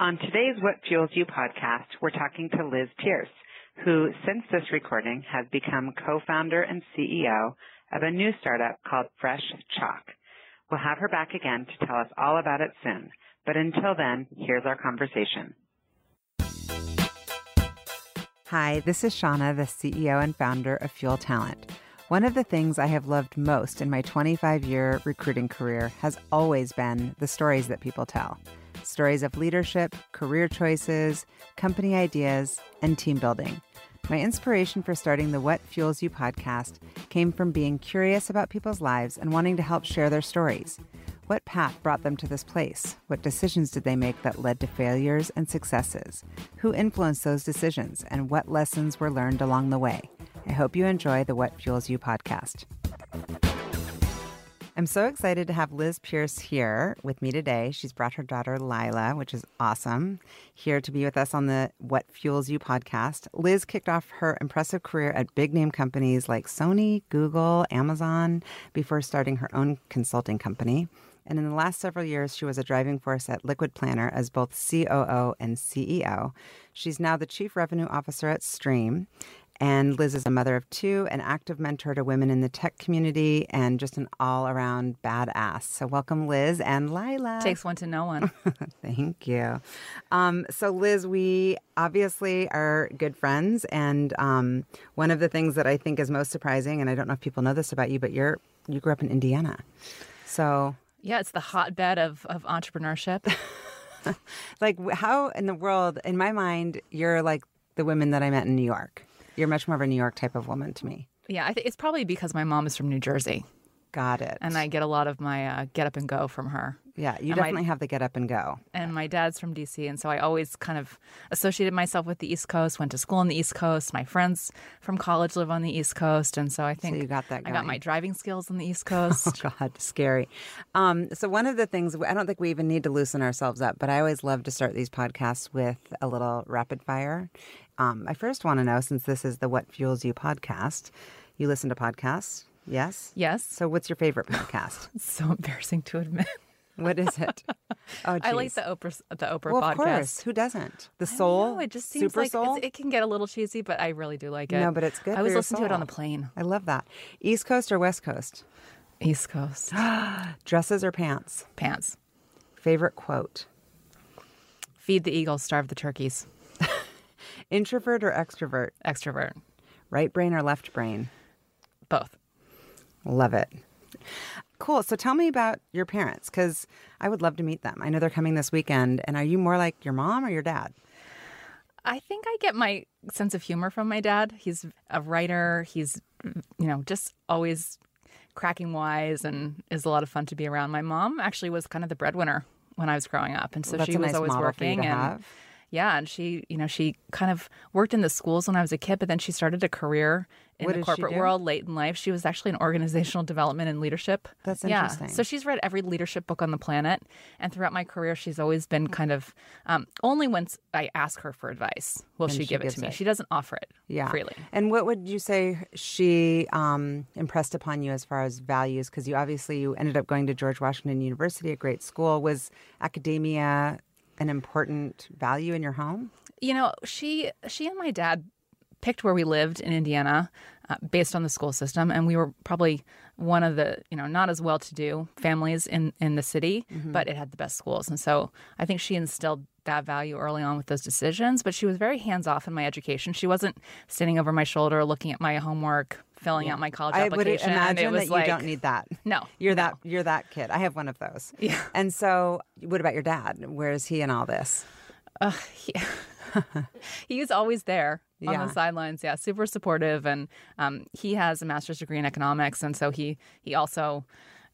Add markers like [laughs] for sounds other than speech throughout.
On today's What Fuels You podcast, we're talking to Liz Pierce, who since this recording has become co-founder and CEO of a new startup called Fresh Chalk. We'll have her back again to tell us all about it soon. But until then, here's our conversation. Hi, this is Shauna, the CEO and founder of Fuel Talent. One of the things I have loved most in my 25 year recruiting career has always been the stories that people tell stories of leadership, career choices, company ideas, and team building. My inspiration for starting the What Fuels You podcast came from being curious about people's lives and wanting to help share their stories. What path brought them to this place? What decisions did they make that led to failures and successes? Who influenced those decisions? And what lessons were learned along the way? I hope you enjoy the What Fuels You podcast. I'm so excited to have Liz Pierce here with me today. She's brought her daughter Lila, which is awesome, here to be with us on the What Fuels You podcast. Liz kicked off her impressive career at big name companies like Sony, Google, Amazon before starting her own consulting company. And in the last several years, she was a driving force at Liquid Planner as both COO and CEO. She's now the Chief Revenue Officer at Stream. And Liz is a mother of two, an active mentor to women in the tech community, and just an all around badass. So, welcome, Liz and Lila. Takes one to know one. [laughs] Thank you. Um, so, Liz, we obviously are good friends. And um, one of the things that I think is most surprising, and I don't know if people know this about you, but you're you grew up in Indiana. So, yeah, it's the hotbed of, of entrepreneurship. [laughs] like, how in the world, in my mind, you're like the women that I met in New York. You're much more of a New York type of woman to me. Yeah, I think it's probably because my mom is from New Jersey. Got it. And I get a lot of my uh, get up and go from her. Yeah, you And definitely my- have the get up and go. And my dad's from DC, and so I always kind of associated myself with the East Coast. Went to school on the East Coast. My friends from college live on the East Coast, and so I think you got that I got my driving skills on the East [laughs] Coast. Oh God, scary. Um, so one of the things I don't think we even need to loosen ourselves up, but I always love to start these podcasts with a little rapid fire. Um, I first want to know, since this is the What Fuels You podcast, you listen to podcasts, yes? yes, So what's your favorite podcast? it's [laughs] so embarrassing to admit. What is it? [laughs] Oh, I like the Oprah the Oprah Well, podcast. of course. Who doesn't? The Soul. know, it just seems Super like Soul. it can get a little cheesy, but I really do like it. No, but it's good I for always your listen to it on the plane. I love that. East Coast or West Coast? East Coast [gasps] Dresses or pants? pants. Favorite quote? Feed the eagles, starve the turkeys. [laughs] Introvert or extrovert? Extrovert. Right brain or left brain? Both. Love it. Cool. So tell me about your parents because I would love to meet them. I know they're coming this weekend. And are you more like your mom or your dad? I think I get my sense of humor from my dad. He's a writer. He's, you know, just always cracking wise and is a lot of fun to be around. My mom actually was kind of the breadwinner when I was growing up. And so That's she was nice always model for you working and have. Yeah, and she, you know, she kind of worked in the schools when I was a kid, but then she started a career in What the corporate world late in life. She was actually in organizational development and leadership. That's yeah. interesting. So she's read every leadership book on the planet, and throughout my career, she's always been kind of um, only once I ask her for advice will she, she give it to me. it. She doesn't offer it Yeah. freely. And what would you say she um, impressed upon you as far as values? Because you obviously you ended up going to George Washington University, a great school. Was academia an important value in your home? You know, she she and my dad picked where we lived in Indiana uh, based on the school system, and we were probably one of the you know not as well to do families in in the city, but it had the best schools, and so I think she instilled that value early on with those decisions. But she was very hands off in my education. She wasn't standing over my shoulder looking at my homework, filling out my college I would application. imagine it was that you don't need that. No, You're no. that you're that kid. I have one of those. Yeah. And so, what about your dad? Where is he in all this? he, [laughs] he's always there on Yeah. the sidelines. Yeah, super supportive, and um, he has a master's degree in economics, and so he he also,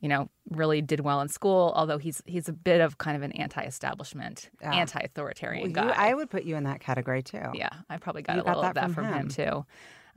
you know, really did well in school. Although he's he's a bit of kind of an anti-establishment, Yeah. anti-authoritarian Well, you- guy. I would put you in that category too. Yeah, I probably got You a got little that of that from from, him. him. too.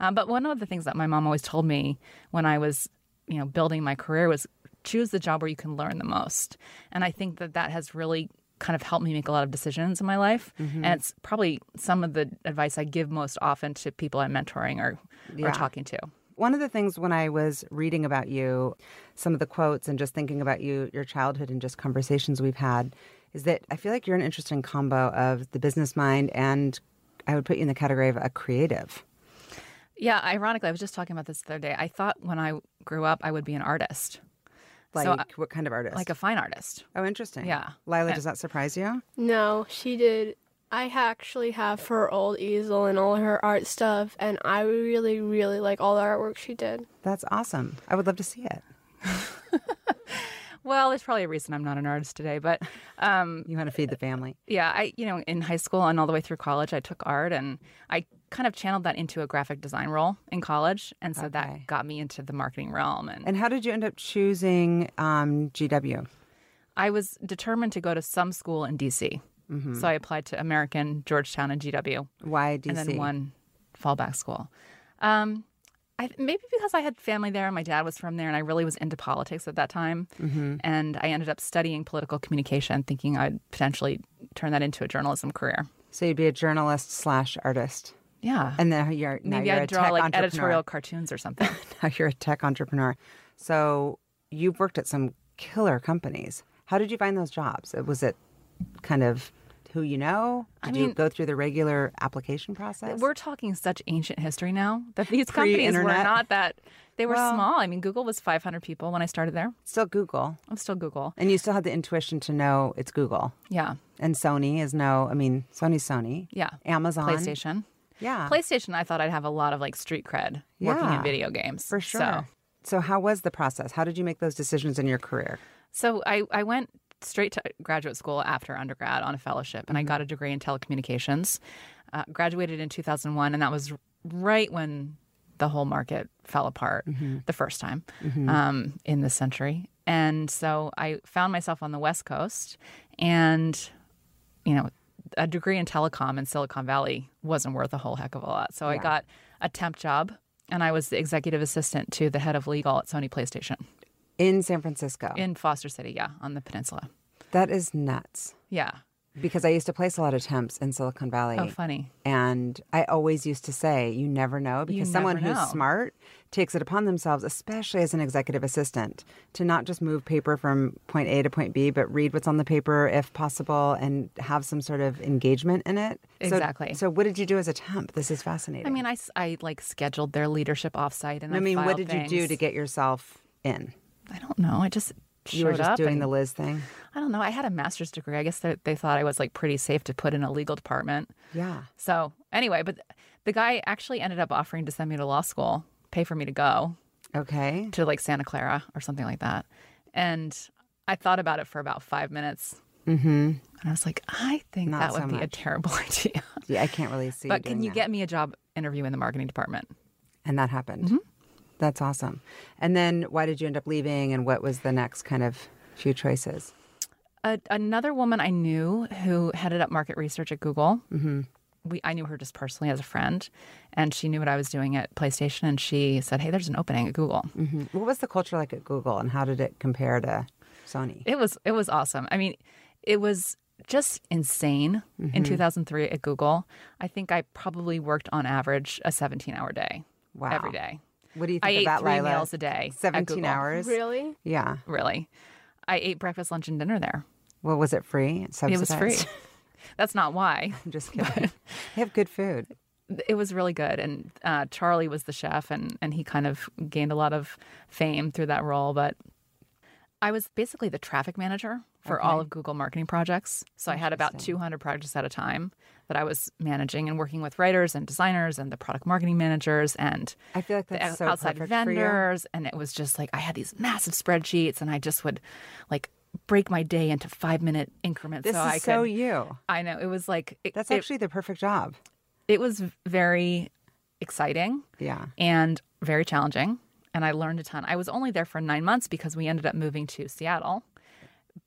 Um, but one of the things that my mom always told me when I was, you know, building my career was choose the job where you can learn the most. And I think that that has really kind of helped me make a lot of decisions in my life. Mm-hmm. And it's probably some of the advice I give most often to people I'm mentoring or, Yeah. or talking to. One of the things when I was reading about you, some of the quotes and just thinking about you, your childhood and just conversations we've had, is that I feel like you're an interesting combo of the business mind and I would put you in the category of a creative. Yeah, ironically, I was just talking about this the other day. I thought when I grew up, I would be an artist. Like So, uh, what kind of artist? like a fine artist. oh, interesting. Yeah. Lila, And- does that surprise you? No, she did. I actually have her old easel and all her art stuff, and I really, really like all the artwork she did. That's awesome. I would love to see it. [laughs] Well, there's probably a reason I'm not an artist today, but um, You want to feed the family. yeah, I you know in high school and all the way through college, I took art and I kind of channeled that into a graphic design role in college, and so Okay. that got me into the marketing realm. And, And how did you end up choosing um, GW? I was determined to go to some school in DC, so I applied to American, Georgetown, and GW. Why DC? and then one fallback school. Um, I, maybe because I had family there, and my dad was from there, and I really was into politics at that time. Mm-hmm. And I ended up studying political communication, thinking I'd potentially turn that into a journalism career. So you'd be a journalist slash artist, Yeah, and then you're now maybe you're a I'd draw tech like editorial cartoons or something. [laughs] Now you're a tech entrepreneur. So you've worked at some killer companies. How did you find those jobs? Was it kind of who you know? Did I you mean- go through the regular application process? We're talking such ancient history now that these [laughs] companies were not that. They were Well- small. I mean, Google was 500 people when I started there. still Google, I'm still Google. and you still had the intuition to know it's Google. Yeah, And Sony is no. I mean, Sony's Sony. yeah. Amazon. PlayStation. Yeah. PlayStation, I thought I'd have a lot of like street cred working Yeah, in video games. For sure. So, So, how was the process? How did you make those decisions in your career? so I, I went straight to graduate school after undergrad on a fellowship, and I got a degree in telecommunications. Uh, graduated in 2001, and that was right when the whole market fell apart the first time um, in this century. And so I found myself on the West Coast, and you know, a degree in telecom in Silicon Valley wasn't worth a whole heck of a lot. So I got a temp job, and I was the executive assistant to the head of legal at Sony PlayStation In San Francisco. in Foster City, yeah, on the peninsula. that is nuts. Yeah. Because I used to place a lot of temps in Silicon Valley. Oh, funny. And I always used to say, you never know, because You someone who's know. smart takes it upon themselves, especially as an executive assistant, to not just move paper from point A to point B, but read what's on the paper if possible and have some sort of engagement in it. Exactly. So, what did you do as a temp? This is fascinating. I mean, I, I like scheduled their leadership offsite, and I, I mean, what did you do to get yourself in? I don't know. I just You were showed just up doing and- the Liz thing? I don't know. I had a master's degree. I guess they, they thought I was like pretty safe to put in a legal department. Yeah. So anyway, but the guy actually ended up offering to send me to law school, pay for me to go Okay. to like Santa Clara or something like that. And I thought about it for about five minutes. Mm-hmm. And I was like, I think Not that would so be a terrible [laughs] idea. Yeah, I can't really see. but doing can you that. get me a job interview in the marketing department? And that happened. Mm-hmm. That's awesome. And then why did you end up leaving and what was the next kind of few choices? A, another woman I knew who headed up market research at Google. Mm-hmm. We, I knew her just personally as a friend, and she knew what I was doing at PlayStation. And she said, "Hey, there's an opening at Google." Mhm. What was the culture like at Google and how did it compare to Sony? It was it was awesome. I mean, it was just insane in 2003 at Google. I think I probably worked on average a 17 hour day Wow. every day. What do you think I of ate that, three Lila? meals a day. 17 Google. hours? Really? Yeah. Really, I ate breakfast, lunch, and dinner there. Well, was it free? It was free. [laughs] That's not why. [laughs] I'm just kidding. they have good food. It was really good, and uh, Charlie was the chef, and and he kind of gained a lot of fame through that role. But I was basically the traffic manager for all of Google marketing projects. So I had about 200 projects at a time that I was managing and working with writers and designers and the product marketing managers and I feel like the that's so outside perfect for you. vendors. And it was just like I had these massive spreadsheets, and I just would like break my day into five minute increments. This so is I could, so you. I know it was like it, That's it- actually the perfect job. it was very exciting Yeah. and very challenging. And I learned a ton. I was only there for nine months because we ended up moving to Seattle.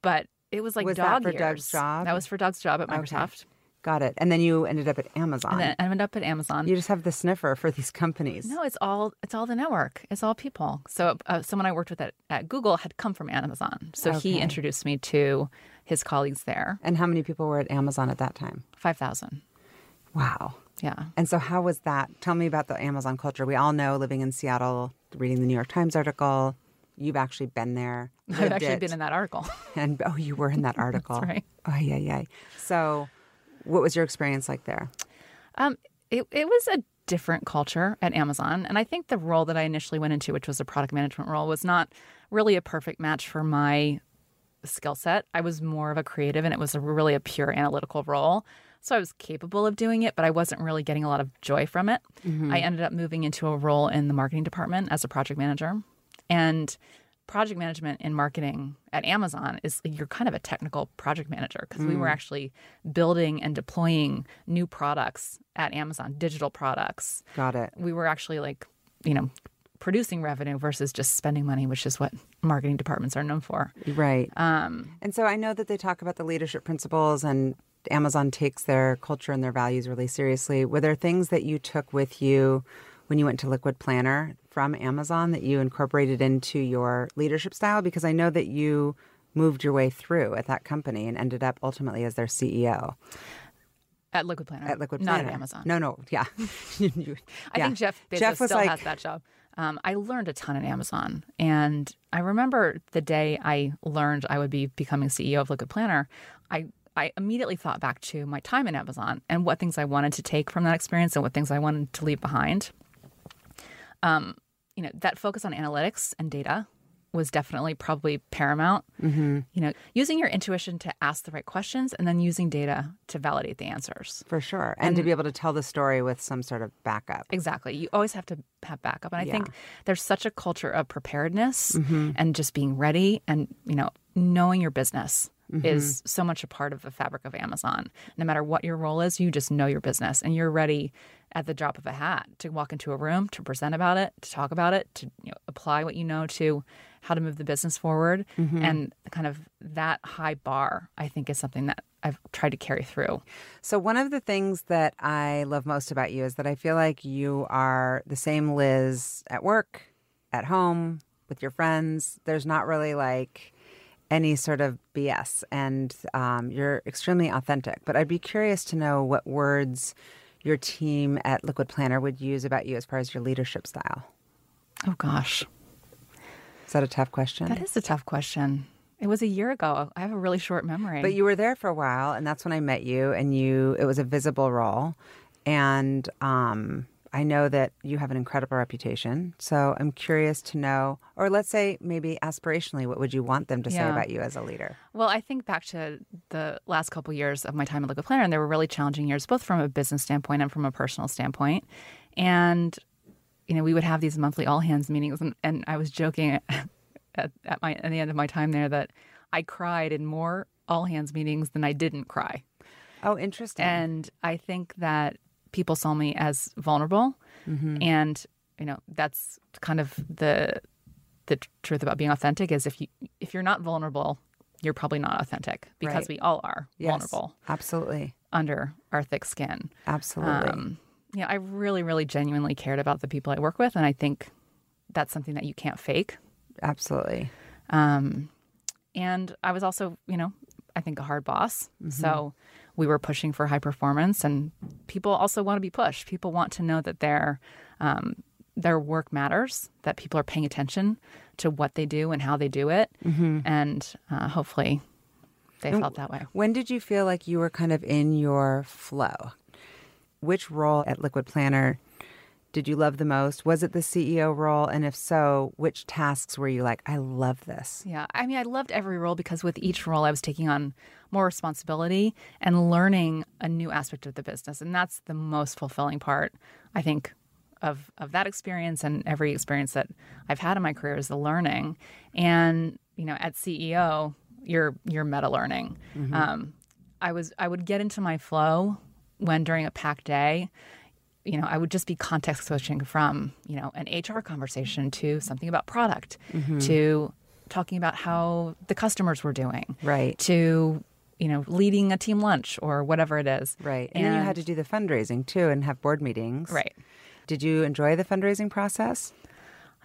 But it was like Was that dog for years. Doug's job? That was for Doug's job at Microsoft. Got it. And then you ended up at Amazon. And then I ended up at Amazon. you just have the sniffer for these companies. no, it's all it's all the network. It's all people. So uh, someone I worked with at, at Google had come from Amazon. So he introduced me to his colleagues there. And how many people were at Amazon at that time? Five thousand. Wow. Yeah. And so, how was that? Tell me about the Amazon culture. We all know living in Seattle, reading the New York Times article, You've actually been there. [laughs] I've actually it, been in that article. [laughs] And oh, you were in that [laughs] article. right. Oh, yeah, yeah. So, what was your experience like there? Um, it, it was a different culture at Amazon. And I think the role that I initially went into, which was a product management role, was not really a perfect match for my skill set. I was more of a creative and it was a really a pure analytical role. So I was capable of doing it, but I wasn't really getting a lot of joy from it. I ended up moving into a role in the marketing department as a project manager. And project management in marketing at Amazon is you're kind of a technical project manager because we were actually building and deploying new products at Amazon, digital products. Got it. We were actually like, you know, producing revenue versus just spending money, which is what marketing departments are known for. Right. Um, And so I know that they talk about the leadership principles and Amazon takes their culture and their values really seriously. Were there things that you took with you when you went to Liquid Planner from Amazon that you incorporated into your leadership style? Because I know that you moved your way through at that company and ended up ultimately as their CEO at Liquid Planner. at Liquid Not at Amazon. No, no, yeah. [laughs] You- I think Jeff Bezos Jeff was still like- has that job. Um, I learned a ton at Amazon, and I remember the day I learned I would be becoming CEO of Liquid Planner. I I immediately thought back to my time at Amazon and what things I wanted to take from that experience and what things I wanted to leave behind. Um, you know, that focus on analytics and data was definitely probably paramount. Mm-hmm. You know, using your intuition to ask the right questions and then using data to validate the answers. For sure. And, to be able to tell the story with some sort of backup. Exactly. You always have to have backup. And I Yeah. think there's such a culture of preparedness Mm-hmm. and just being ready and, you know, knowing your business Mm-hmm. is so much a part of the fabric of Amazon. No matter what your role is, you just know your business and you're ready at the drop of a hat to walk into a room, to present about it, to talk about it, to you know, apply what you know to how to move the business forward. Mm-hmm. And kind of that high bar, I think, is something that I've tried to carry through. So, one of the things that I love most about you is that I feel like you are the same Liz at work, at home, with your friends. There's not really like any sort of BS, and um, you're extremely authentic. But I'd be curious to know what words your team at Liquid Planner would use about you as far as your leadership style. Oh, gosh. Is that a tough question? That is a tough question. It was a year ago. I have a really short memory. But you were there for a while, and that's when I met you. And you, it was a visible role, and um, I know that you have an incredible reputation. So I'm curious to know, or let's say maybe aspirationally, what would you want them to say about you as a leader? Well, I think back to the last couple years of my time at Liquid Planner, and they were really challenging years, both from a business standpoint and from a personal standpoint. And you know, we would have these monthly all hands meetings, and, and I was joking [laughs] at, at my at the end of my time there that I cried in more all hands meetings than I didn't cry. Oh, interesting. And I think that people saw me as vulnerable, and you know that's kind of the the truth about being authentic is if you if you're not vulnerable, you're probably not authentic because Right. we all are Yes, vulnerable Absolutely. under our thick skin. Absolutely. Um, yeah, I really, really genuinely cared about the people I work with, and I think that's something that you can't fake. Absolutely. Um, and I was also, you know, I think a hard boss. So we were pushing for high performance, and people also want to be pushed. People want to know that their um, their work matters, that people are paying attention to what they do and how they do it, and uh, hopefully they felt that way. When did you feel like you were kind of in your flow? Which role at Liquid Planner did you love the most? Was it the CEO role? And if so, which tasks were you like, I love this? Yeah, I mean, I loved every role because with each role, I was taking on more responsibility and learning a new aspect of the business, and that's the most fulfilling part, I think, of of that experience and every experience that I've had in my career is the learning. And you know, at CEO, you're you're meta learning. Um, I was I would get into my flow when during a packed day you know, I would just be context switching from, you know, an HR conversation to something about product to talking about how the customers were doing. Right. To, you know, leading a team lunch or whatever it is. Right. And, then you had to do the fundraising too and have board meetings. Right. Did you enjoy the fundraising process?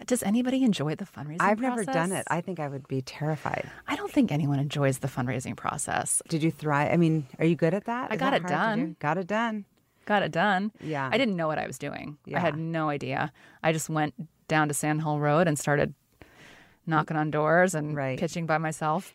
Does anybody enjoy the fundraising I've never done it. I think I would be terrified. I don't think anyone enjoys the fundraising process. Did you thrive? I mean, are you good at that? I Is got that it to do? done. Got it done. Got it done. Yeah. I didn't know what I was doing. I had no idea. I just went down to Sand Hill Road and started knocking on doors and Right. pitching by myself.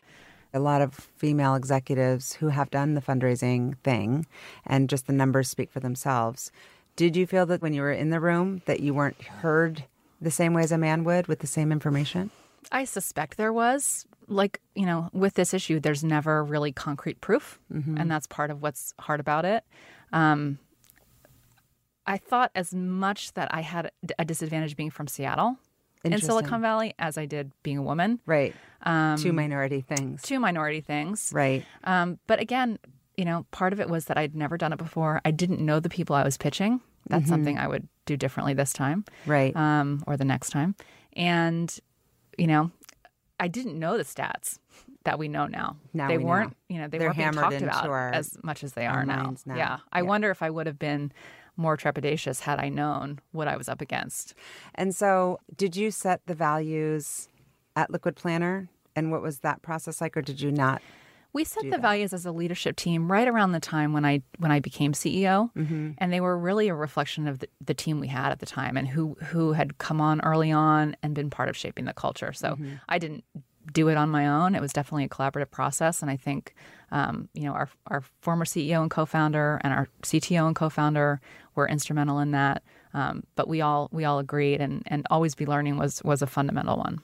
A lot of female executives who have done the fundraising thing and just the numbers speak for themselves. Did you feel that when you were in the room that you weren't heard the same way as a man would with the same information? I suspect there was. Like, you know, with this issue, there's never really concrete proof. And that's part of what's hard about it. Um, I thought as much that I had a disadvantage being from Seattle in Silicon Valley as I did being a woman. Right. Um, Two minority things. two minority things. Right. Um, but again, you know, part of it was that I'd never done it before. I didn't know the people I was pitching. That's something I would do differently this time Right. um, or the next time. And, you know, I didn't know the stats that we know now. Now they we weren't, you know, they They're weren't being hammered talked into about our- as much as they are now. now. Yeah. I Yeah. wonder if I would have been more trepidatious had I known what I was up against. And so, did you set the values at Liquid Planner? And what was that process like, or did you not? We set the values as a leadership team right around the time when I when I became CEO, mm-hmm. and they were really a reflection of the, the team we had at the time and who who had come on early on and been part of shaping the culture. So mm-hmm. I didn't do it on my own. It was definitely a collaborative process, and I think um, you know our our former CEO and co-founder and our CTO and co-founder were instrumental in that. Um, but we all we all agreed, and and always be learning was was a fundamental one.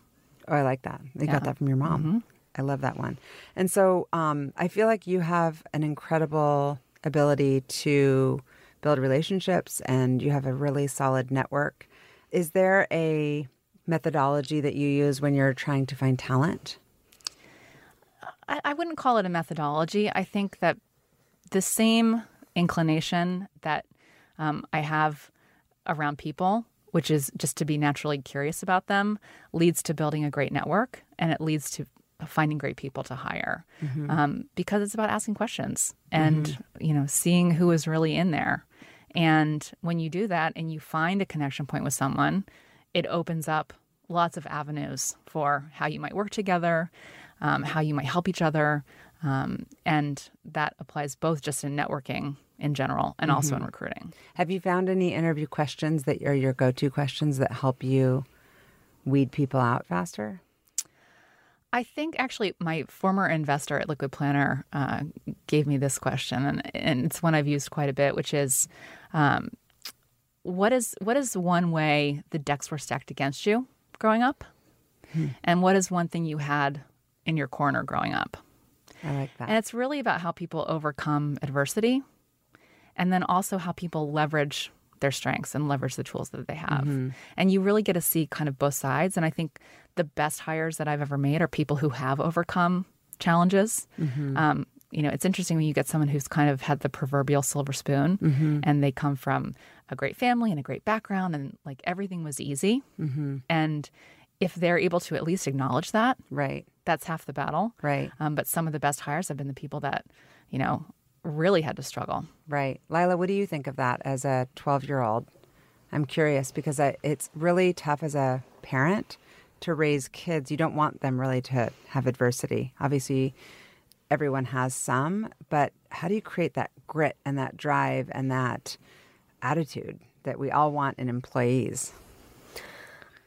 Oh, I like that. You Yeah. got that from your mom. I love that one. And so, um, I feel like you have an incredible ability to build relationships, and you have a really solid network. Is there a methodology that you use when you're trying to find talent? I, I wouldn't call it a methodology. I think that the same inclination that um, I have around people, which is just to be naturally curious about them, leads to building a great network and it leads to finding great people to hire um, because it's about asking questions and you know seeing who is really in there. And when you do that and you find a connection point with someone it opens up lots of avenues for how you might work together um, how you might help each other um, and that applies both just in networking in general and also in recruiting. Have you found any interview questions that are your go to questions that help you weed people out faster? I think actually my former investor at Liquid Planner uh, gave me this question, and, and it's one I've used quite a bit, which is, um, what is what is one way the decks were stacked against you growing up, and what is one thing you had in your corner growing up? I like that. And it's really about how people overcome adversity and then also how people leverage their strengths and leverage the tools that they have. Mm-hmm. And you really get to see kind of both sides. And I think the best hires that I've ever made are people who have overcome challenges. Mm-hmm. Um, you know, it's interesting when you get someone who's kind of had the proverbial silver spoon mm-hmm. and they come from a great family and a great background and like everything was easy. And if they're able to at least acknowledge that, right, that's half the battle. right, Um, but some of the best hires have been the people that, you know, really had to struggle. right. Lila, what do you think of that as a 12 year old? I'm curious because I, it's really tough as a parent to raise kids. You don't want them really to have adversity. Obviously, everyone has some, but how do you create that grit and that drive and that attitude that we all want in employees?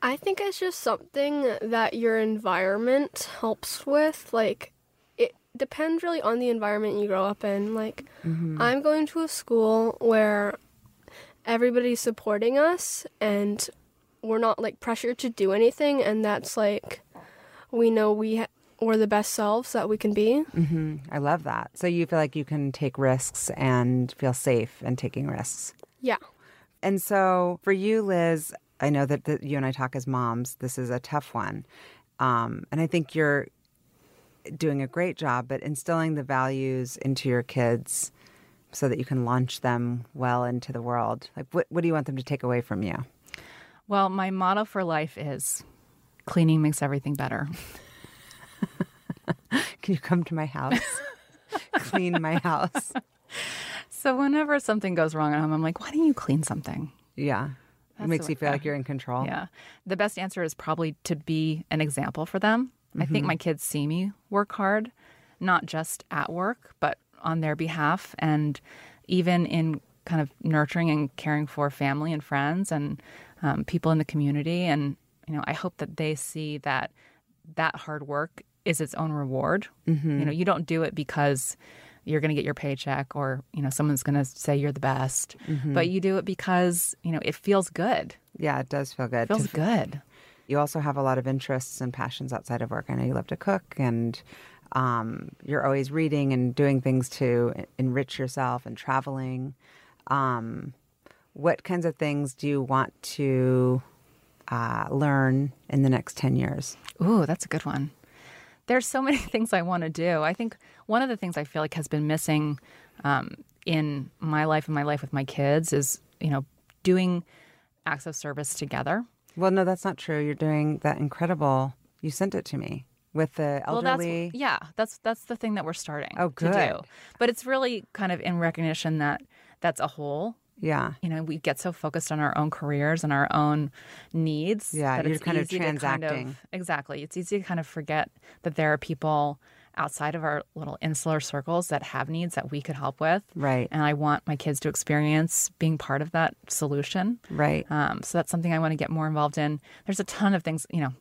I think it's just something that your environment helps with. Like, it depends really on the environment you grow up in. Like, I'm going to a school where everybody's supporting us and we're not like pressured to do anything. And that's like, we know we ha- we're the best selves that we can be. hmm I love that. So you feel like you can take risks and feel safe in taking risks. Yeah. And so for you, Liz, I know that, that you and I talk as moms. This is a tough one. Um, and I think you're doing a great job at instilling the values into your kids so that you can launch them well into the world. Like, what, what do you want them to take away from you? Well, my motto for life is cleaning makes everything better. [laughs] Can you come to my house? [laughs] Clean my house. So whenever something goes wrong at home, I'm like, why don't you clean something? Yeah. It makes you feel like you're in control. Yeah. The best answer is probably to be an example for them. I think my kids see me work hard, not just at work, but on their behalf and even in kind of nurturing and caring for family and friends and um, people in the community. And, you know, I hope that they see that that hard work is its own reward. Mm-hmm. You know, you don't do it because you're going to get your paycheck or, you know, someone's going to say you're the best, Mm-hmm. but you do it because, you know, it feels good. Yeah, it does feel good. It feels good. You also have a lot of interests and passions outside of work. I know you love to cook and um, you're always reading and doing things to enrich yourself and traveling. Um, what kinds of things do you want to uh, learn in the next 10 years? Ooh, that's a good one. There's so many [laughs] things I want to do. I think one of the things I feel like has been missing um, in my life and my life with my kids is, you know, doing acts of service together. Well, no, that's not true. You're doing that incredible. You sent it to me with the Well, elderly. that's yeah, that's that's the thing that we're starting Oh, to good. do. But it's really kind of in recognition that that's a whole. Yeah. You know, we get so focused on our own careers and our own needs. Yeah, that you're it's kind of easy to transacting. exactly, it's easy to kind of forget that there are people outside of our little insular circles that have needs that we could help with. Right. And I want my kids to experience being part of that solution. Right. Um, so that's something I want to get more involved in. There's a ton of things, you know,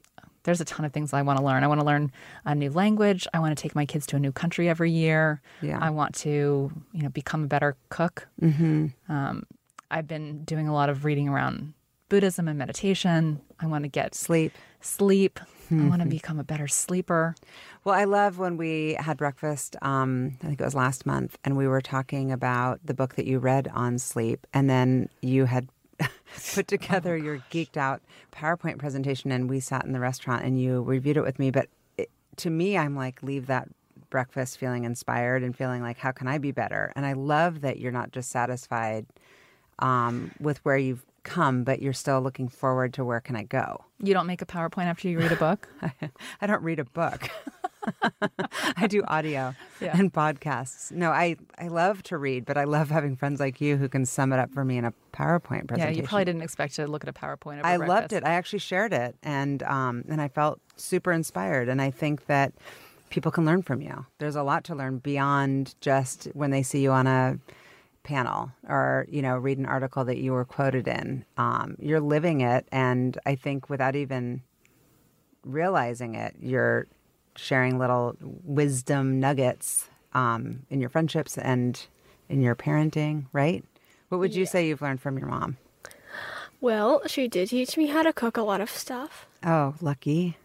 there's a ton of things I want to learn. I want to learn a new language. I want to take my kids to a new country every year. Yeah. I want to, you know, become a better cook. Mm-hmm. Um, I've been doing a lot of reading around Buddhism and meditation. I want to get Sleep. sleep. I want to become a better sleeper. Well, I love when we had breakfast. Um, I think it was last month, and we were talking about the book that you read on sleep, and then you had [laughs] put together your geeked out PowerPoint presentation, and we sat in the restaurant, and you reviewed it with me. But it, to me, I'm like, leave that breakfast feeling inspired and feeling like, how can I be better? And I love that you're not just satisfied um, with where you've come, but you're still looking forward to where can I go. You don't make a PowerPoint after you read a book. [laughs] I don't read a book. [laughs] I do audio Yeah. and podcasts. No, I, I love to read, but I love having friends like you who can sum it up for me in a PowerPoint yeah, presentation. you probably didn't expect to look at a PowerPoint. I breakfast. loved it. I actually shared it, and um, and I felt super inspired. And I think that people can learn from you. There's a lot to learn beyond just when they see you on a panel or you know read an article that you were quoted in. Um, you're living it, and I think without even realizing it, you're sharing little wisdom nuggets um, in your friendships and in your parenting. Right? What would you say you've learned from your mom? Well, she did teach me how to cook a lot of stuff. Oh, lucky.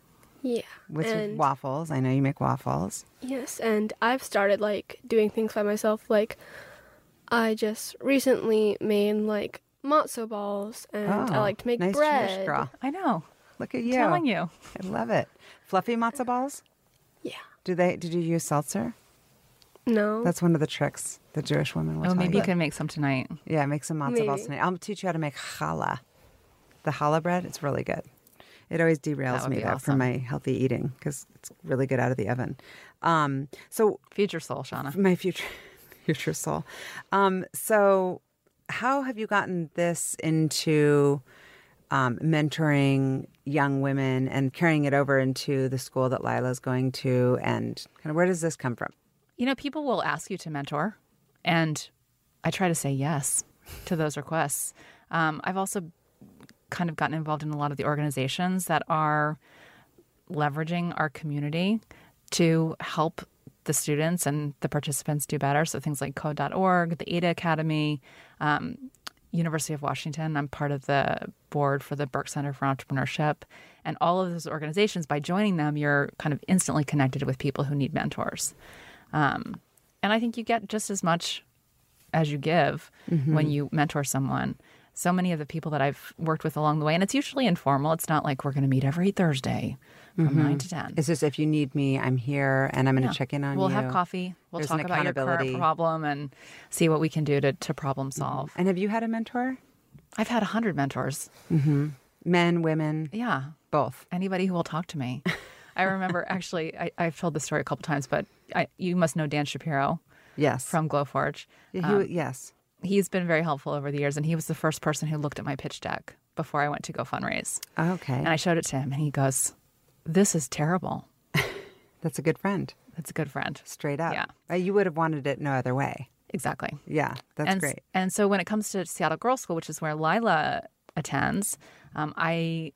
Yeah. With and waffles. I know you make waffles. yes, and I've started like doing things by myself. Like I just recently made like matzo balls, and I Oh, like to make nice bread. Jewish girl. I know. Look at you. I'm telling you. I love it. Fluffy matzo balls? Yeah. Do they did you use seltzer? No. That's one of the tricks the Jewish women will Oh, maybe you. you can make some tonight. Yeah, make some matzo balls tonight. I'll teach you how to make challah. The challah bread, it's really good. It always derails would me be though from my healthy eating because it's really good out of the oven. Um, so future soul, Shauna. my future [laughs] future soul. Um, so how have you gotten this into um, mentoring young women and carrying it over into the school that Lila's going to and kind of where does this come from? You know, people will ask you to mentor, and I try to say yes to those requests. Um, I've also kind of gotten involved in a lot of the organizations that are leveraging our community to help the students and the participants do better. So things like code.org, the Ada Academy, um, University of Washington. I'm part of the board for the Buerk Center for Entrepreneurship. And all of those organizations, by joining them, you're kind of instantly connected with people who need mentors. Um, and I think you get just as much as you give when you mentor someone. So many of the people that I've worked with along the way, and it's usually informal. It's not like we're going to meet every Thursday from mm-hmm. nine to ten. It's just if you need me, I'm here and I'm going to check in on you. we'll have coffee. We'll There's talk about your current problem and see what we can do to, to problem mm-hmm. solve. And have you had a mentor? I've had a hundred mentors. Mm-hmm. Men, women, Yeah, both. anybody who will talk to me. I remember [laughs] actually, I, I've told this story a couple times, but I, you must know Dan Shapiro Yes. from Glowforge. Yeah, he, um, yes. He's been very helpful over the years, and he was the first person who looked at my pitch deck before I went to go fundraise. Okay. And I showed it to him, and he goes, "This is terrible." [laughs] That's a good friend. That's a good friend. Straight up. Yeah. Uh, You would have wanted it no other way. Exactly. Yeah, that's and, great. And so when it comes to Seattle Girls School, which is where Lila attends, um, I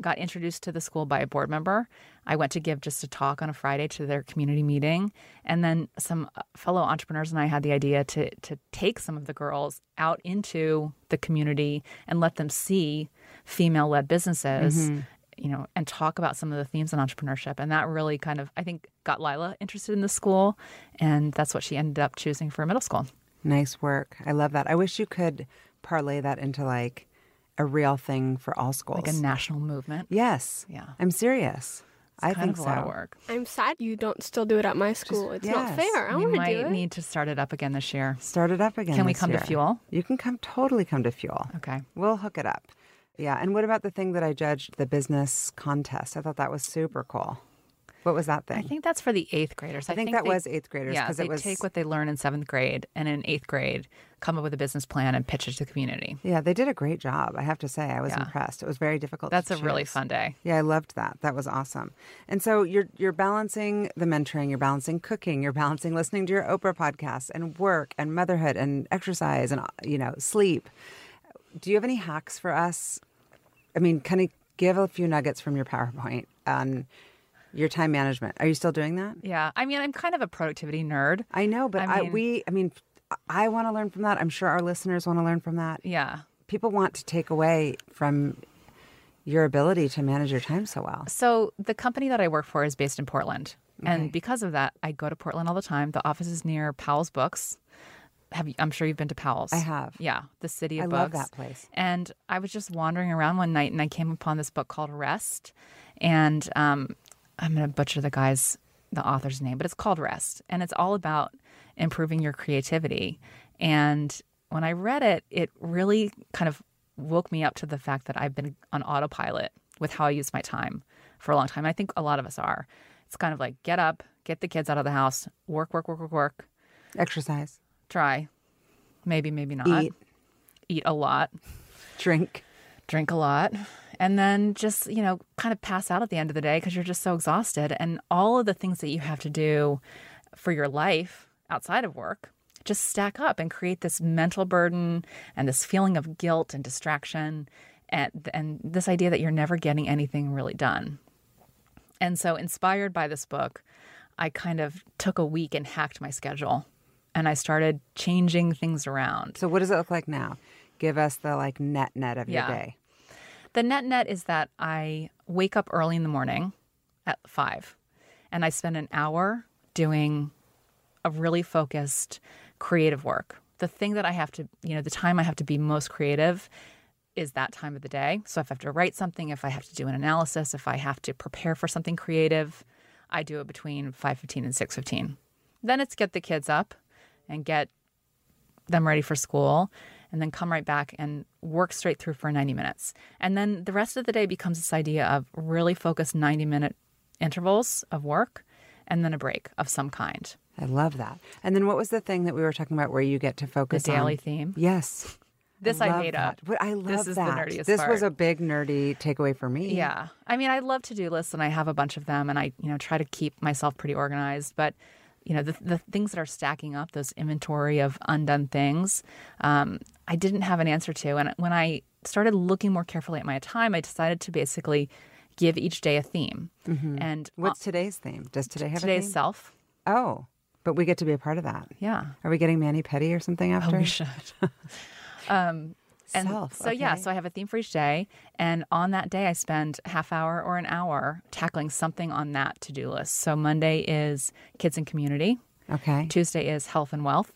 got introduced to the school by a board member. I went to give just a talk on a Friday to their community meeting, and then some uh, fellow entrepreneurs and I had the idea to to take some of the girls out into the community and let them see female-led businesses. You know, and talk about some of the themes in entrepreneurship. And that really kind of, I think, got Lila interested in the school. And that's what she ended up choosing for middle school. Nice work. I love that. I wish you could parlay that into like a real thing for all schools. Like a national movement. yes. Yeah. I'm serious. I kind think of a so. lot of work. I'm sad you don't still do it at my school. it's not fair. I we want to do it. need to start it up again this year. Start it up again. Can we this come to. Fuel? You can come totally come to Fuel. Okay. We'll hook it up. Yeah. And what about the thing that I judged, the business contest? I thought that was super cool. What was that thing? I think that's for the eighth graders. I think that they- was eighth graders, Yeah, 'cause it they was- take what they learn in seventh grade and in eighth grade come up with a business plan and pitch it to the community. yeah, they did a great job. I have to say, I was Yeah. impressed. It was very difficult. That's a really fun day. Yeah, I loved that. That was awesome. And so you're you're balancing the mentoring, you're balancing cooking, you're balancing listening to your Oprah podcasts and work and motherhood and exercise and you know sleep. Do you have any hacks for us? I mean, kind of give a few nuggets from your PowerPoint on your time management. Are you still doing that? Yeah. I mean, I'm kind of a productivity nerd. I know, but I I mean- we I mean, I want to learn from that. I'm sure our listeners want to learn from that. Yeah. People want to take away from your ability to manage your time so well. So the company that I work for is based in Portland. Okay. And because of that, I go to Portland all the time. The office is near Powell's Books. Have you, I'm sure you've been to Powell's. I have. Yeah, the city of I books. love that place. And I was just wandering around one night and I came upon this book called Rest. And um, I'm going to butcher the guy's, the author's name, but it's called Rest. And it's all about improving your creativity. And when I read it, it really kind of woke me up to the fact that I've been on autopilot with how I use my time for a long time. I think a lot of us are. It's kind of like get up, get the kids out of the house, work, work, work, work, work, Exercise, try, maybe, maybe not, Eat. eat a lot, drink. drink a lot, and then just, you know, kind of pass out at the end of the day because you're just so exhausted. And all of the things that you have to do for your life outside of work just stack up and create this mental burden and this feeling of guilt and distraction and, and this idea that you're never getting anything really done. And so, inspired by this book, I kind of took a week and hacked my schedule and I started changing things around. So what does it look like now? Give us the like net net of Yeah. your day. The net net is that I wake up early in the morning at five and I spend an hour doing a really focused creative work. The thing that I have to, you know, the time I have to be most creative is that time of the day. So if I have to write something, if I have to do an analysis, if I have to prepare for something creative, I do it between 5:15 and 6:15. Then it's get the kids up and get them ready for school and then come right back and work straight through for 90 minutes. And then the rest of the day becomes this idea of really focused 90 minute intervals of work and then a break of some kind. I love that. And then what was the thing that we were talking about where you get to The focus daily on? theme. Yes. [laughs] This I, love made that. up. But I love This is the that. nerdiest this was a big nerdy takeaway for me. Yeah. I mean, I love to-do lists and I have a bunch of them and I, you know, try to keep myself pretty organized, but you know, the, the things that are stacking up, those inventory of undone things, um, I didn't have an answer to. And when I started looking more carefully at my time, I decided to basically give each day a theme. And What's today's theme? Does today have a today's theme? self. Oh, but we get to be a part of that. Yeah. Are we getting mani-pedi or something after? Oh, we should. [laughs] um, and Self, so yeah, so I have a theme for each day, and on that day I spend half hour or an hour tackling something on that to-do list. So Monday is kids and community, Okay. Tuesday is health and wealth,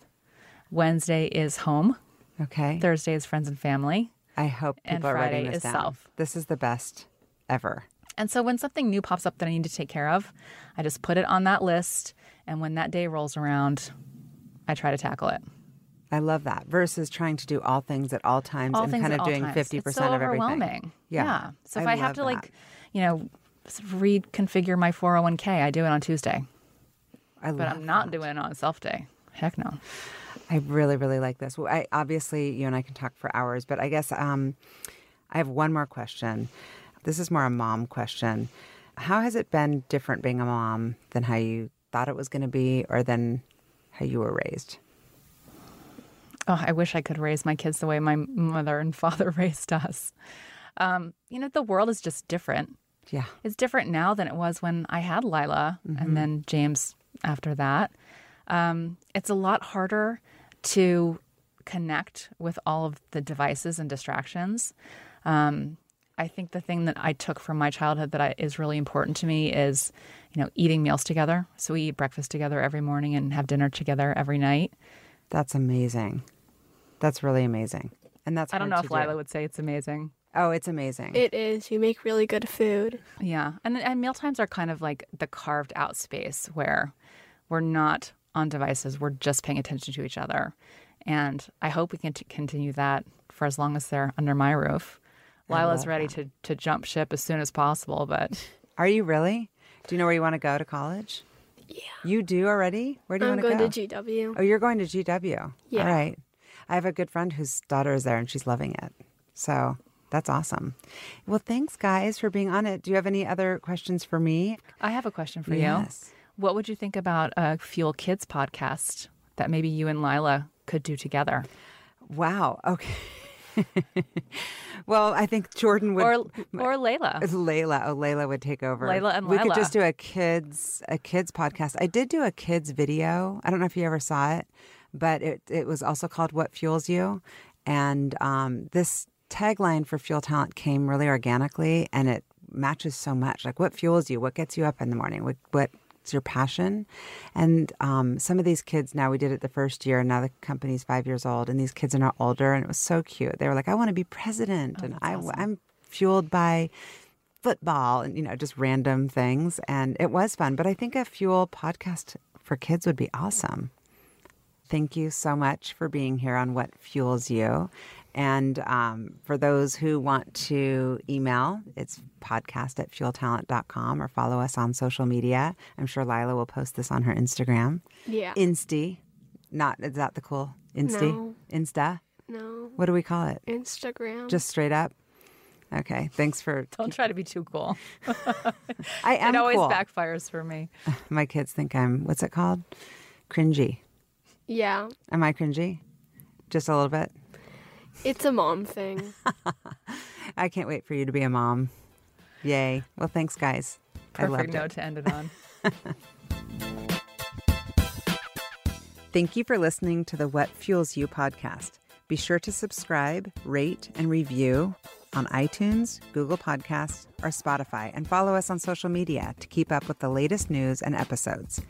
Wednesday is home, Okay. Thursday is friends and family. I hope people and are writing Friday this is down. self. This is the best ever. And so when something new pops up that I need to take care of, I just put it on that list, and when that day rolls around, I try to tackle it. I love that versus trying to do all things at all times all and kind of doing fifty percent so of everything. overwhelming. Yeah. So if I I, have to that. like, you know, reconfigure my 401k, I do it on Tuesday. I But I'm not that. doing it on self day. Heck no. I really, really like this. Well, I obviously you and I can talk for hours, but I guess um, I have one more question. This is more a mom question. How has it been different being a mom than how you thought it was going to be, or than how you were raised? Oh, I wish I could raise my kids the way my mother and [laughs] father raised us. Um, you know, the world is just different. Yeah. It's different now than it was when I had Lila and then James after that. Um, it's a lot harder to connect with all of the devices and distractions. Um, I think the thing that I took from my childhood that I, is really important to me is, you know, eating meals together. So we eat breakfast together every morning and have dinner together every night. That's amazing. That's really amazing. And that's I don't know if do. Lila would say it's amazing. Oh, it's amazing. It is. You make really good food. Yeah, and and meal times are kind of like the carved out space where we're not on devices. We're just paying attention to each other, and I hope we can t- continue that for as long as they're under my roof. Lila's love ready to to jump ship as soon as possible, but [laughs] Are you really? Do you know where you want to go to college? Yeah. You do already? Where do you I'm want going to go? to GW. Oh, you're going to GW. Yeah. All right. I have a good friend whose daughter is there and she's loving it. So that's awesome. Well, thanks, guys, for being on it. Do you have any other questions for me? I have a question for Yes. you. What would you think about a Fuel Kids podcast that maybe you and Lila could do together, Wow. Okay. [laughs] well, I think Jordan would. or or Layla? Layla. Oh, Layla would take over. Layla and we could just do a kids a kids podcast. I did do a kids video. I don't know if you ever saw it, but it it was also called "What Fuels You," and um, this tagline for Fuel Talent came really organically, and it matches so much. Like, what fuels you? What gets you up in the morning? What what's your passion? And um, some of these kids now we did it the first year, and now the company's five years old, and these kids are now older, and it was so cute. They were like, "I want to be president," and I, I'm fueled by football and you know just random things and it was fun but i think a fuel podcast for kids would be awesome thank you so much for being here on what fuels you and um, for those who want to email it's podcast at fueltalent.com or follow us on social media i'm sure lila will post this on her instagram Yeah. insty not is that the cool insty No. insta no. what do we call it Instagram. just straight up okay thanks for [laughs] Don't try to be too cool. i [laughs] am it always cool. backfires for me. [sighs] My kids think I'm, what's it called? Cringy. Yeah. Am I cringy? Just a little bit? It's a mom thing. [laughs] I can't wait for you to be a mom. Yay. Well, thanks, guys. I Perfect loved note it. to end it on. [laughs] Thank you for listening to the What Fuels You podcast. Be sure to subscribe, rate, and review on iTunes, Google Podcasts, or Spotify, and follow us on social media to keep up with the latest news and episodes.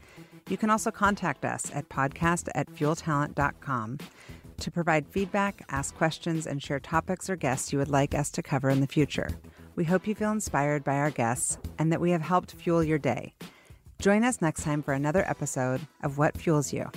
You can also contact us at podcast at fueltalent.com to provide feedback, ask questions, and share topics or guests you would like us to cover in the future. We hope you feel inspired by our guests and that we have helped fuel your day. Join us next time for another episode of What Fuels You.